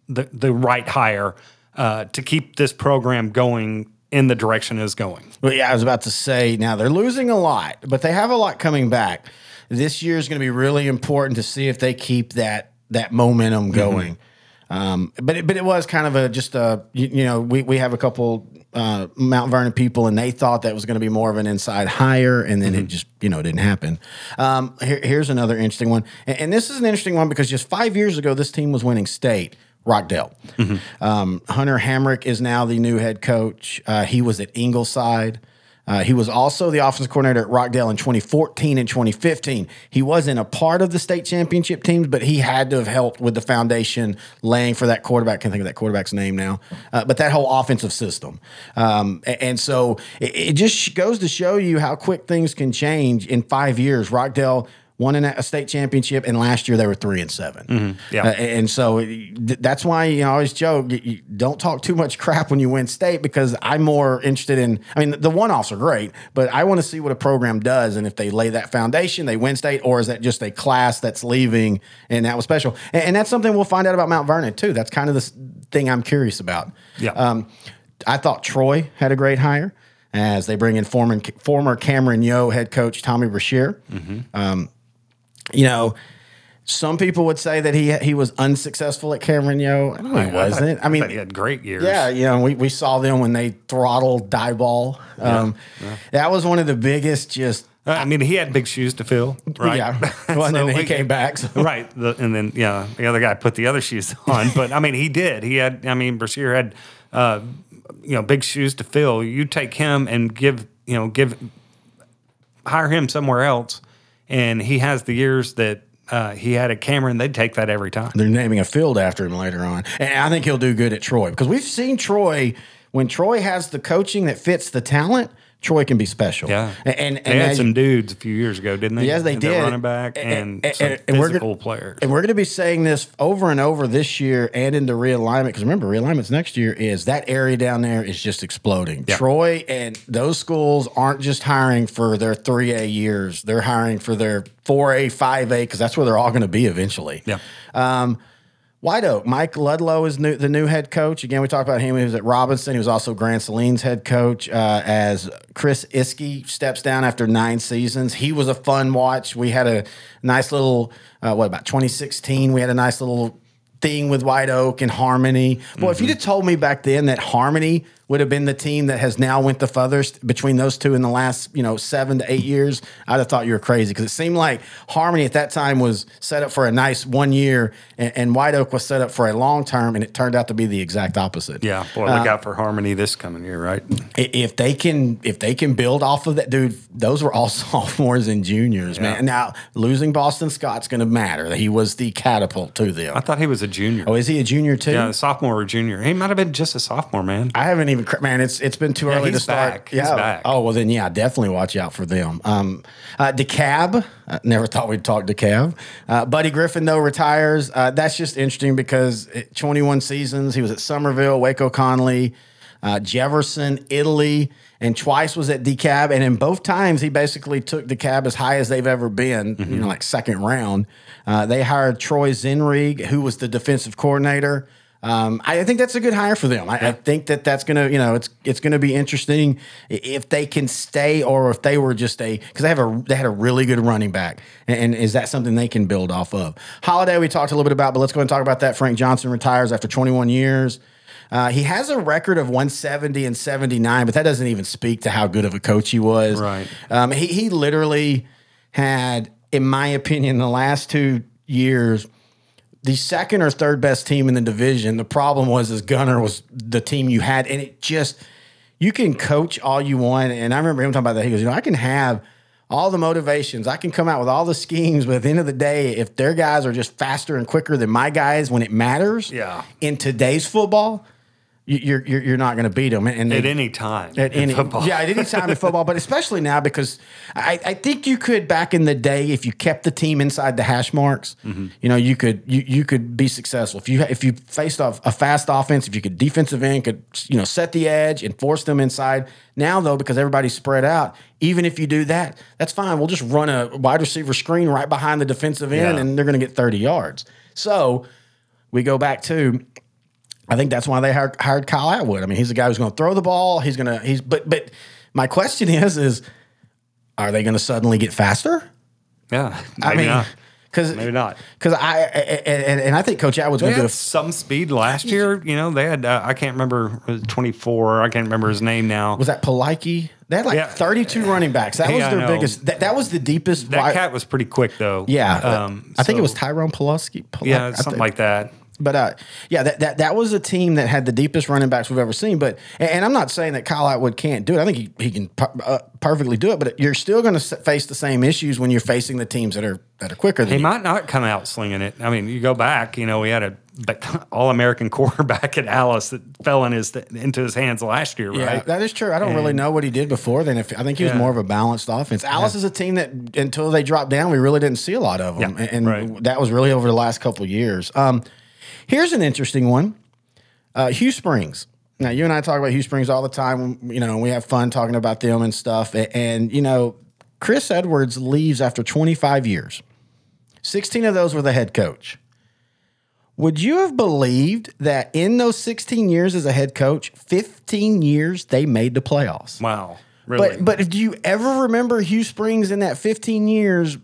the the right hire uh, to keep this program going in the direction it's going. Well, yeah, I was about to say now they're losing a lot, but they have a lot coming back. This year is going to be really important to see if they keep that that momentum going. Um, but it, but it was kind of a just a you, you know we we have a couple uh, Mount Vernon people and they thought that was going to be more of an inside hire and then it just you know didn't happen. Um, here, here's another interesting one, and, and this is an interesting one because just five years ago this team was winning state. Rockdale. Um, Hunter Hamrick is now the new head coach. Uh, he was at Ingleside. Uh, he was also the offensive coordinator at Rockdale in 2014 and 2015. He wasn't a part of the state championship teams, but he had to have helped with the foundation laying for that quarterback. Can't think of that quarterback's name now, uh, but that whole offensive system. Um, and so it, it just goes to show you how quick things can change in five years. Rockdale won an- a state championship, and last year they were three and 7 Yeah. Uh, and so th- that's why you know, I always joke: you, don't talk too much crap when you win state because I'm more interested in. I mean, the one offs are great, but I want to see what a program does and if they lay that foundation, they win state, or is that just a class that's leaving and that was special? And, and that's something we'll find out about Mount Vernon too. That's kind of the thing I'm curious about. Yeah. Um, I thought Troy had a great hire as they bring in former former Cameron Yoe head coach Tommy Brashear. Um, you know, some people would say that he he was unsuccessful at Cameron Yoe. No, he I thought- wasn't. I mean, thought he had great years. yeah, you know, we, we saw them when they throttled Diboll. Um, That was one of the biggest just. Uh, I mean, he had big shoes to fill, right? Yeah. Well, and then he came back. So. right. The, and then yeah, the other guy put the other shoes on. But I mean, he did. He had. I mean, Brashear had, uh, you know, big shoes to fill. You take him and give you know give hire him somewhere else, and he has the years that uh, he had at Cameron. They'd take that every time. They're naming a field after him later on. And I think he'll do good at Troy because we've seen Troy, when Troy has the coaching that fits the talent, Troy can be special. Yeah, And, and, they had some dudes a few years ago, didn't they? Yes, they did. running back and, And- and- and we're physical players. And we're going to be saying this over and over this year and into realignment because remember, realignments next year is that area down there is just exploding. Yeah. Troy and those schools aren't just hiring for their 3A years, they're hiring for their 4A, 5A because that's where they're all going to be eventually. Yeah. Um, White Oak, Mike Ludlow is new, the new head coach. Again, we talked about him. He was at Robinson. He was also Grand Saline's head coach. Uh, as Chris Iskey steps down after nine seasons, he was a fun watch. We had a nice little, uh, what about 2016? We had a nice little thing with White Oak and Harmony. Boy, if you'd have told me back then that Harmony would have been the team that has now went the furthest between those two in the last you know seven to eight years, I'd have thought you were crazy because it seemed like Harmony at that time was set up for a nice one year, and, and White Oak was set up for a long term, and it turned out to be the exact opposite. Yeah, boy, look uh, out for Harmony this coming year, right? If they can if they can build off of that dude those were all sophomores and juniors man now losing boston scott's going to matter he was the catapult to them I thought he was a junior. oh is he a junior too yeah, a sophomore or junior. He might have been just a sophomore, man. I haven't even cr- man. It's it's been too early to start. back. Back. Oh well, then yeah, definitely watch out for them. Um, uh, DeKalb. I never thought we'd talk DeKalb. Uh, Buddy Griffin though retires. Uh, that's just interesting because it, 21 seasons he was at Somerville, Waco, Connally, uh, Jefferson, Italy, and twice was at DeKalb. and in both times he basically took DeKalb as high as they've ever been, you know, like second round. Uh, they hired Troy Zenrig, who was the defensive coordinator. Um, I think that's a good hire for them. I, I think that that's gonna, you know, it's it's gonna be interesting if they can stay or if they were just a because they have a they had a really good running back, and, and is that something they can build off of? Holliday we talked a little bit about, but let's go and talk about that. Frank Johnson retires after 21 years. Uh, he has a record of 170 and 79, but that doesn't even speak to how good of a coach he was. Right. Um, he, he literally had, in my opinion, the last two years, the second or third best team in the division. The problem was is Gunter was the team you had, and it just you can coach all you want. And I remember him talking about that. He goes, you know, I can have all the motivations, I can come out with all the schemes, but at the end of the day, if their guys are just faster and quicker than my guys when it matters, Yeah. in today's football, you're you're, you're not going to beat them. And they, At any time. at in any football. yeah, at any time in football, but especially now because I, I think you could back in the day if you kept the team inside the hash marks, Mm-hmm. you know, you could you you could be successful if you if you faced off a fast offense, if you could defensive end could you know set the edge and force them inside. Now though, because everybody's spread out, even if you do that, that's fine. We'll just run a wide receiver screen right behind the defensive end, Yeah. and they're going to get thirty yards. So we go back to I think that's why they hired, hired Kyle Atwood. I mean, he's the guy who's going to throw the ball. He's going to he's but but my question is is are they going to suddenly get faster? Yeah. I maybe mean, not. because Maybe not. because I and, and I think Coach Atwood's going to do had some speed last year. You know, they had, uh, I can't remember, 24. I can't remember his name now. was that Paliki? They had like Yeah. 32 running backs. That was Yeah, I their biggest. That, that was the deepest. that wide- cat was pretty quick, though. yeah, Um, I think it was Tyrone Pulaski. Pul- Yeah, something like that. But uh, yeah, that, that that was a team that had the deepest running backs we've ever seen. But and, and I'm not saying that Kyle Atwood can't do it. I think he, he can per, uh, perfectly do it. But you're still going to face the same issues when you're facing the teams that are that are quicker than He you. might not come out slinging it. I mean, you go back, you know, we had a all American quarterback at Alice that fell in his into his hands last year, Yeah, right? that is true. I don't really know what he did before then. If I think he was Yeah. more of a balanced offense. Alice is a team that until they dropped down, we really didn't see a lot of them, Yeah, and right. that was really over the last couple of years. Um, here's an interesting one: uh, Hugh Springs. Now, you and I talk about Hugh Springs all the time. You know, we have fun talking about them and stuff. A- And you know, Chris Edwards leaves after 25 years. 16 of those were the head coach. Would you have believed that in those 16 years as a head coach, 15 years they made the playoffs? Wow, really? But but do you ever remember Hugh Springs in that 15 years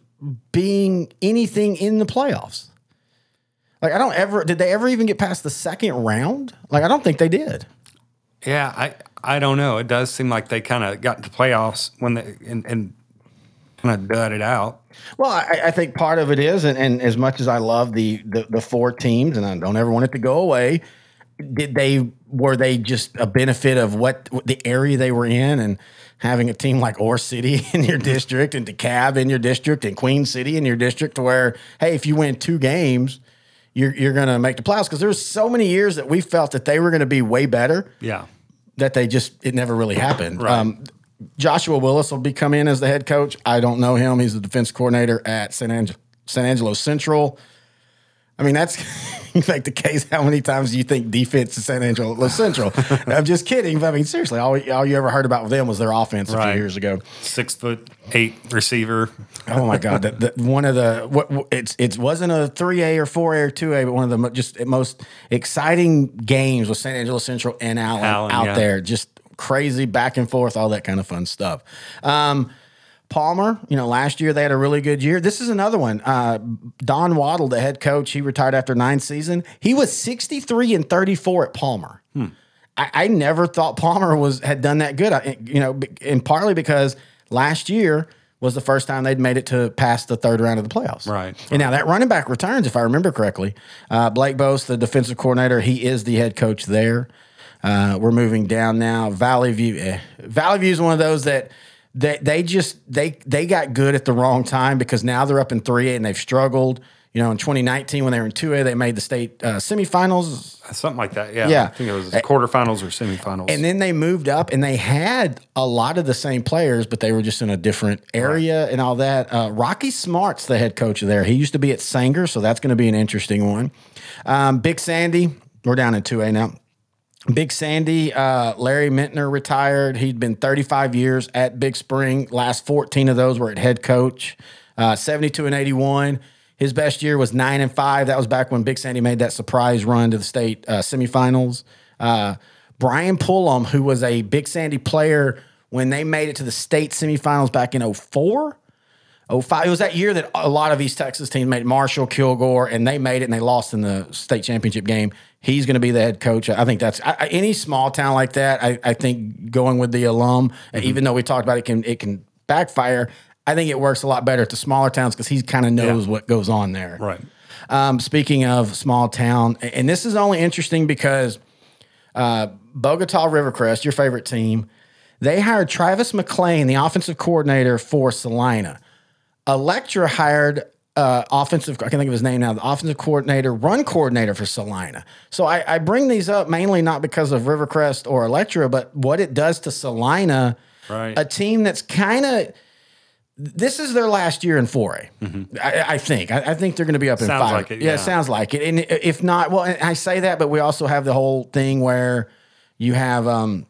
being anything in the playoffs? Like I don't ever did they ever even get past the second round? Like I don't think they did. yeah, I I don't know. It does seem like they kind of got into playoffs when they and, and kind of dud it out. Well, I, I think part of it is, and, and as much as I love the, the the four teams, and I don't ever want it to go away, did they were they just a benefit of what, the area they were in, and having a team like Ore City in your district, and DeKalb in your district, and Queen City in your district, to where hey, if you win two games, you're you're gonna make the playoffs because there's so many years that we felt that they were gonna be way better Yeah, that they just it never really happened. Right. Um, Joshua Willis will be come in as the head coach. I don't know him. He's the defense coordinator at San, Ange- San Angelo Central. I mean, that's make the case. How many times do you think defense is San Angelo Central? I'm just kidding. But I mean, seriously, all, all you ever heard about them was their offense a few years ago. six foot eight receiver. Oh my God! The, the, one of the what what- it's it wasn't a three A or four A or two A, but one of the mo- just most exciting games was San Angelo Central and Allen, Allen, out yeah. there, just crazy back and forth, all that kind of fun stuff. Um, Palmer, you know, last year they had a really good year. This is another one. Uh, Don Waddle, the head coach, he retired after nine season. He was sixty three and thirty four at Palmer. I, I never thought Palmer was had done that good. I, you know, and partly because last year was the first time they'd made it to past the third round of the playoffs. Right. And now that running back returns, if I remember correctly. Uh, Blake Bose, the defensive coordinator, he is the head coach there. Uh, we're moving down now. Valley View. Eh. Valley View is one of those that they they just they they got good at the wrong time because now they're up in three A and they've struggled. You know, in 2019 when they were in two A, they made the state uh, semifinals. Something like that. Yeah. Yeah. I think it was quarterfinals or semifinals. And then they moved up and they had a lot of the same players, but they were just in a different area and all that. Uh, Rocky Smart's the head coach there. He used to be at Sanger, so that's going to be an interesting one. Um, Big Sandy, we're down in 2A now. Big Sandy, uh, Larry Mintner retired. He'd been 35 years at Big Spring. Last 14 of those were at head coach. Uh, 72 and 81. His best year was nine and five. That was back when Big Sandy made that surprise run to the state uh, semifinals. Uh, Brian Pullum, who was a Big Sandy player when they made it to the state semifinals back in 04. 05. It was that year that a lot of East Texas teams made Marshall, Kilgore, and they made it and they lost in the state championship game. He's going to be the head coach. I think that's I, any small town like that. I, I think going with the alum, mm-hmm. even though we talked about it can it can backfire. I think it works a lot better at the smaller towns because he kind of knows yeah. what goes on there. Right. Um, speaking of small town, and this is only interesting because uh, Bogota Rivercrest, your favorite team, they hired Travis McLean, the offensive coordinator for Celina. Electra hired uh, offensive, I can't think of his name now, the offensive coordinator, run coordinator for Celina. So I, I, bring these up mainly not because of Rivercrest or Electra, but what it does to Celina, right. a team that's kind of. This is their last year in 4A, mm-hmm. I, I, think. I, I, think they're going to be up sounds in five. Like it, yeah. yeah, it sounds like it. And if not, well, I say that, but we also have the whole thing where you have um,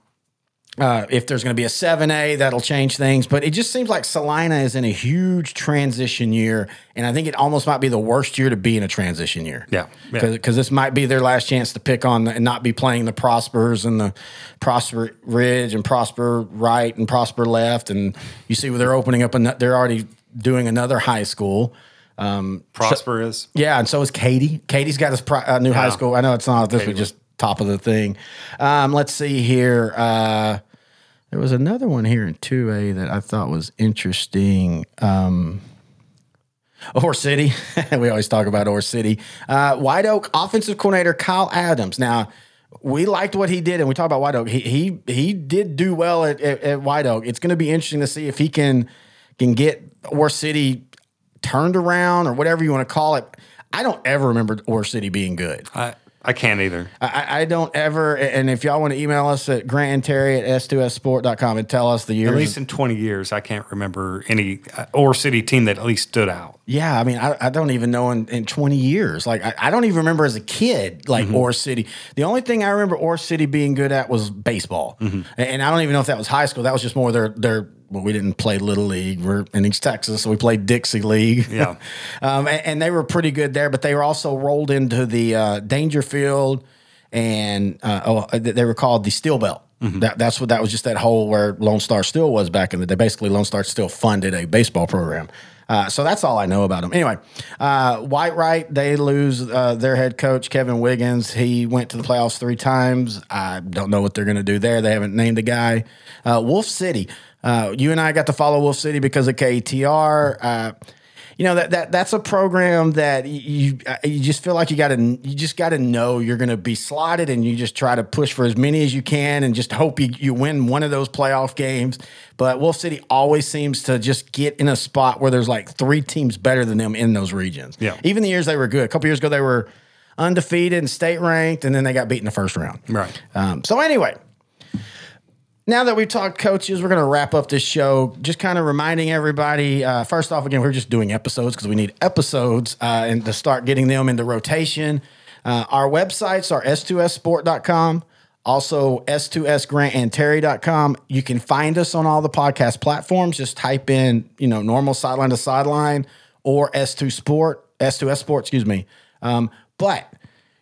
uh, if there's going to be a 7A, that'll change things. But it just seems like Celina is in a huge transition year. And I think it almost might be the worst year to be in a transition year. Yeah. Because yeah. this might be their last chance to pick on the, and not be playing the Prospers and the Prosper Ridge and Prosper right and Prosper left. And you see where they're opening up, and they're already doing another high school. Um, Prosper so, is. Yeah. And so is Katy. Katy's got his pro, uh, new yeah. high school. I know it's not this, was just top of the thing. Um, let's see here. Uh, there was another one here in 2A that I thought was interesting. Um, Ore City. we always talk about Ore City. Uh, White Oak offensive coordinator Kyle Adams. Now, we liked what he did, and we talked about White Oak. He he he did do well at, at, at White Oak. It's going to be interesting to see if he can can get Ore City turned around or whatever you want to call it. I don't ever remember Ore City being good. I I can't either. I, I, don't ever. And if y'all want to email us at Grant and Terry at s2ssport.com and tell us the years. At least in 20 years, I can't remember any uh, Ore City team that at least stood out. Yeah. I mean, I, I don't even know in, in 20 years. Like, I, I, don't even remember as a kid, like mm-hmm. Ore City. The only thing I remember Ore City being good at was baseball. Mm-hmm. And I don't even know if that was high school. That was just more their, their, well, we didn't play Little League. We're in East Texas, so we played Dixie League. Yeah. um, and, and, they were pretty good there, but they were also rolled into the uh, Daingerfield and uh, oh, they were called the Steel Belt. Mm-hmm. That, that's what that was just that hole where Lone Star Steel was back in the day. Basically, Lone Star Steel funded a baseball program. Uh, so that's all I know about them. Anyway, uh, Whitewright, they lose uh, their head coach, Kevin Wiggins. He went to the playoffs three times. I don't know what they're going to do there. They haven't named a guy. Uh, Wolf City, uh, you and I got to follow Wolf City because of KTR. Uh, you know that that that's a program that you you just feel like you got to you just got to know you're going to be slotted and you just try to push for as many as you can and just hope you, you win one of those playoff games. But Wolf City always seems to just get in a spot where there's like three teams better than them in those regions. Yeah. Even the years they were good. A couple years ago they were undefeated and state ranked, and then they got beat in the first round. Right. Um, so anyway, now that we've talked coaches, we're going to wrap up this show. Just kind of reminding everybody. Uh, first off, again, we're just doing episodes because we need episodes uh, and to start getting them into rotation. Uh, our websites are s2ssport.com, also s2sgrantandterry.com. You can find us on all the podcast platforms. Just type in, you know, normal sideline to sideline or S2 Sport, S2S Sport, excuse me. Um, but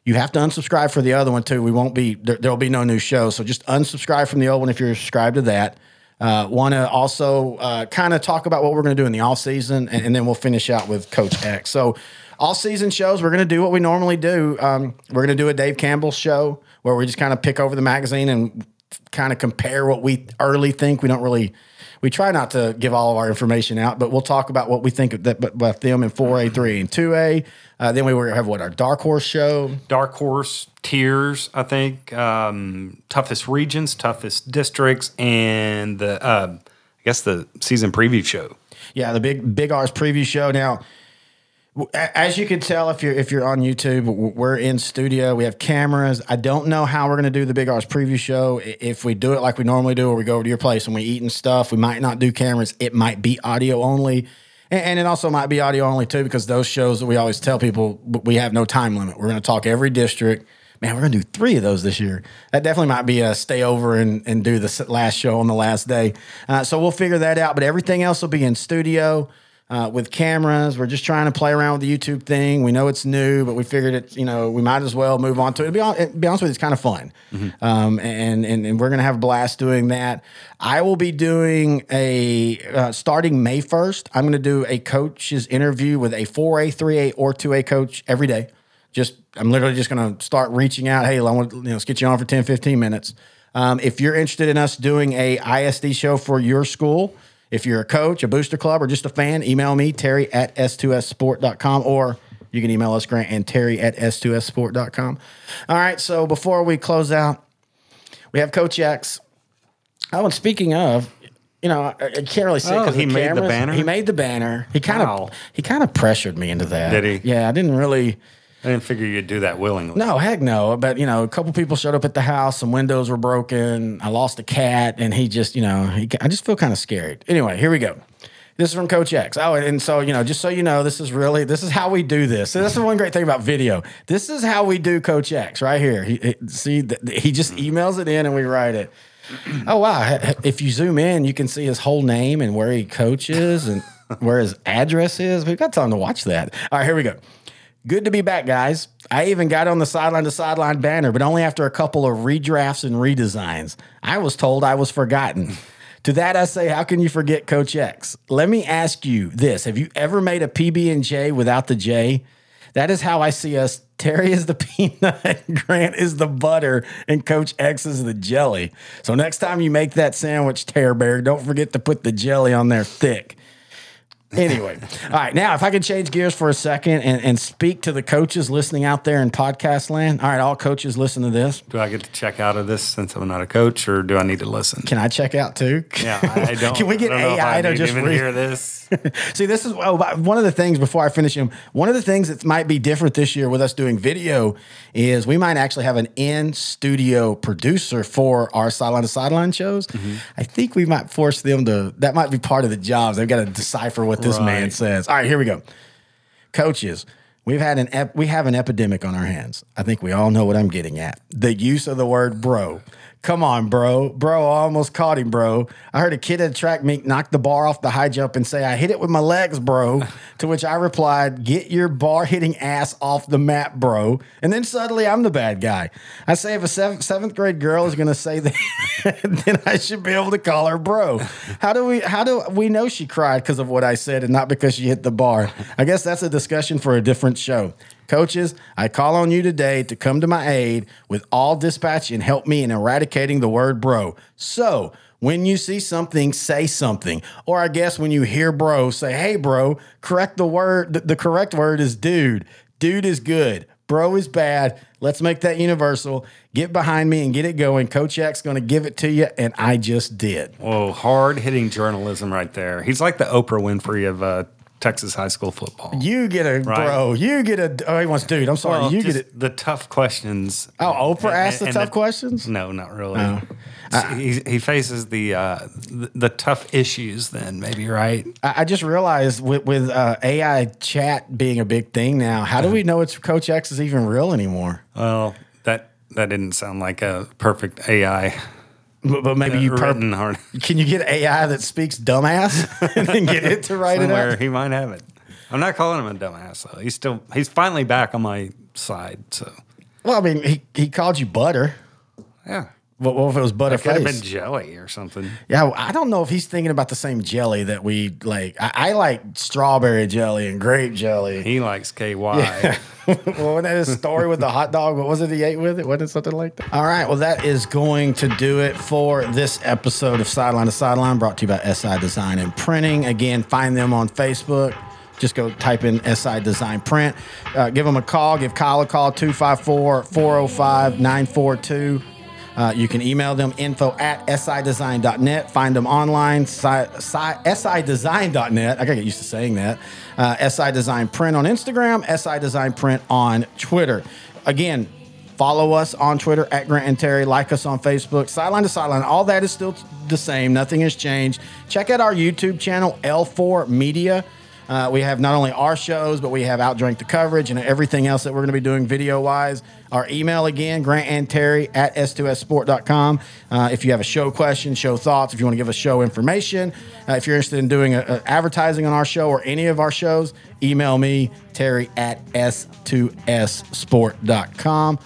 you have to unsubscribe for the other one too. We won't be there. will be no new show, so just unsubscribe from the old one if you're subscribed to that. Uh, Want to also uh, kind of talk about what we're going to do in the off season, and, and, then we'll finish out with Coach X. So, all season shows, we're going to do what we normally do. Um, we're going to do a Dave Campbell show where we just kind of pick over the magazine and kind of compare what we early think. We don't really we try not to give all of our information out, but we'll talk about what we think of that But about them in 4A, 3A, and 2A. Uh, then we were have what our dark horse show, dark horse tiers. I think um, toughest regions, toughest districts, and the uh, I guess the season preview show. Yeah, the big Big R's preview show. Now as you can tell, if you're if you're on YouTube, we're in studio. We have cameras. I don't know how we're going to do the Big R's preview show. If we do it like we normally do, or we go over to your place and we eat and stuff, we might not do cameras. It might be audio only, and, it also might be audio only too because those shows that we always tell people we have no time limit. We're going to talk every district Man, we're gonna do three of those this year. That definitely might be a stay over and, and do the last show on the last day. Uh, so we'll figure that out. But everything else will be in studio uh, with cameras. We're just trying to play around with the YouTube thing. We know it's new, but we figured it. You know, we might as well move on to it. To be, to be honest with you, it's kind of fun, um, and, and and we're gonna have a blast doing that. I will be doing a uh, starting May first. I'm gonna do a coach's interview with a 4A, 3A, or 2A coach every day just I'm literally just going to start reaching out. Hey, I want to you know, let's get you on for 10, 15 minutes. Um, if you're interested in us doing a ISD show for your school, if you're a coach, a booster club, or just a fan, email me, Terry at s2ssport.com, or you can email us, Grant and Terry at s2ssport.com. All right, so before we close out, we have Coach X. Oh, and speaking of, you know, I, I can't really see Oh, because he made the banner? He made the banner. He kind Wow. of he kind of pressured me into that. Did he? Yeah, I didn't really. I didn't figure you'd do that willingly. No, heck no. But you know, a couple people showed up at the house. Some windows were broken. I lost a cat, and he just, you know, he, I just feel kind of scared. Anyway, here we go. This is from Coach X. Oh, and so you know, just so you know, this is really this is how we do this. So this is one great thing about video. This is how we do Coach X right here. He, he- see, he just emails it in, and we write it. Oh wow! If you zoom in, you can see his whole name and where he coaches and where his address is. We've got time to watch that. All right, here we go. Good to be back, guys. I even got on the sideline to sideline banner, but only after a couple of redrafts and redesigns. I was told I was forgotten. to that I say, how can you forget Coach X? Let me ask you this: Have you ever made a PB and J without the J? That is how I see us. Terry is the peanut, Grant is the butter, and Coach X is the jelly. So next time you make that sandwich, Tear Bear, don't forget to put the jelly on there thick. Anyway, all right. Now, if I could change gears for a second and, and speak to the coaches listening out there in podcast land. All right, all coaches listen to this. Do I get to check out of this since I'm not a coach, or do I need to listen? Can I check out too? Yeah, I don't. Can we get I don't know if AI to just read- hear this? See, this is oh, one of the things before I finish him. One of the things that might be different this year with us doing video is we might actually have an in studio producer for our sideline to sideline shows. Mm-hmm. I think we might force them to. That might be part of the jobs. They've got to decipher what this man says. All right, here we go. Coaches, we've had an ep- we have an epidemic on our hands. I think we all know what I'm getting at. The use of the word bro. Come on, bro. Bro, I almost caught him, bro. I heard a kid at a track meet knock the bar off the high jump and say, I hit it with my legs, bro. to which I replied, Get your bar hitting ass off the mat, bro. And then suddenly I'm the bad guy. I say, if a seventh, seventh grade girl is going to say that, then I should be able to call her bro. How do we, how do we know she cried because of what I said and not because she hit the bar? I guess that's a discussion for a different show. Coaches, I call on you today to come to my aid with all dispatch and help me in eradicating the word bro. So, when you see something, say something. Or I guess when you hear bro, say, hey, bro, correct the word. The, correct word is dude. Dude is good. Bro is bad. Let's make that universal. Get behind me and get it going. Coach X going to give it to you, and I just did. Whoa, hard hitting journalism right there. He's like the Oprah Winfrey of uh, Texas high school football. You get a bro. You get a. Oh, he wants dude. I'm sorry. Well, you get it. the tough questions. Oh, Oprah And- asked the tough questions. No, not really. he, he faces the, uh, the the tough issues. Then maybe right. I, I just realized with, with uh, AI chat being a big thing now, how do we know it's Coach X is even real anymore? Well, that that didn't sound like a perfect AI But, but maybe you per- hard. can you get AI that speaks dumbass and get it to write it out? he might have it. I'm not calling him a dumbass though. He's still he's finally back on my side. So Well, I mean, he, he called you butter. yeah, What, what if it was it could have been butterface? jelly or something. Yeah, I don't know if he's thinking about the same jelly that we like. I, I like strawberry jelly and grape jelly. He likes KY. well, wasn't that his story with the hot dog? What was it he ate with it? Wasn't it something like that? All right. Well, that is going to do it for this episode of Sideline to Sideline brought to you by SI Design and Printing. Again, find them on Facebook. Just go type in SI Design Print. Uh, give them a call. Give Kyle a call, 254 405 942. Uh, you can email them info at sidesign.net. Find them online, si, si, sidesign.net. I gotta get used to saying that. Uh, SI Design Print on Instagram, SI Design Print on Twitter. Again, follow us on Twitter at Grant and Terry. Like us on Facebook. Sideline to sideline. All that is still the same. Nothing has changed. Check out our YouTube channel, L4 Media. Uh, we have not only our shows, but we have Outdrink the coverage and everything else that we're going to be doing video wise. Our email again, Grant and Terry at s2ssport.com. Uh, if you have a show question, show thoughts, if you want to give us show information, uh, if you're interested in doing a, a advertising on our show or any of our shows, email me, Terry at s2ssport.com.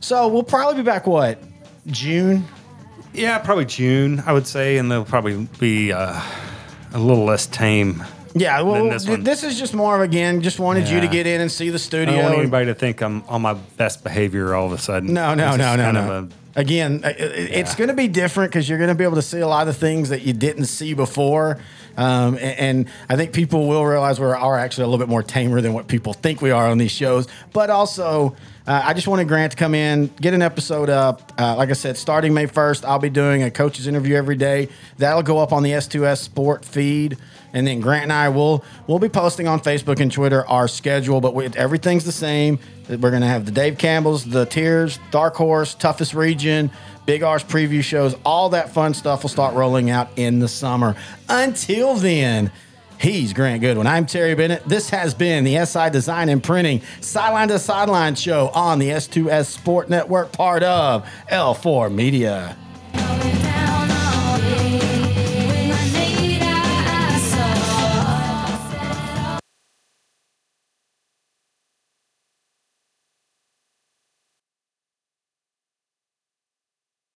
So we'll probably be back, what, June? Yeah, probably June, I would say, and they'll probably be uh, a little less tame. Yeah, well, this th- this is just more of again, just wanted you to get in and see the I studio. don't want anybody to think I'm on my best behavior all of a sudden. No, no, It's no, no, no. of Again, i- i- it's going to be different because you're going to be able to see a lot of things that you didn't see before. Um, and, and I think people will realize we are actually a little bit more tamer than what people think we are on these shows. But also, uh, I just wanted Grant to come in, get an episode up. Uh, like I said, starting May 1st, I'll be doing a coach's interview every day. That'll go up on the S2S Sport feed. And then Grant and I will we'll be posting on Facebook and Twitter our schedule, but we, everything's the same. We're gonna have the Dave Campbell's, the Tears, Dark Horse, Toughest Region, Big R's preview shows. All that fun stuff will start rolling out in the summer. Until then, he's Grant Goodwin. I'm Terry Bennett. This has been the SI Design and Printing Sideline to Sideline show on the S2S Sport Network, part of L4 Media.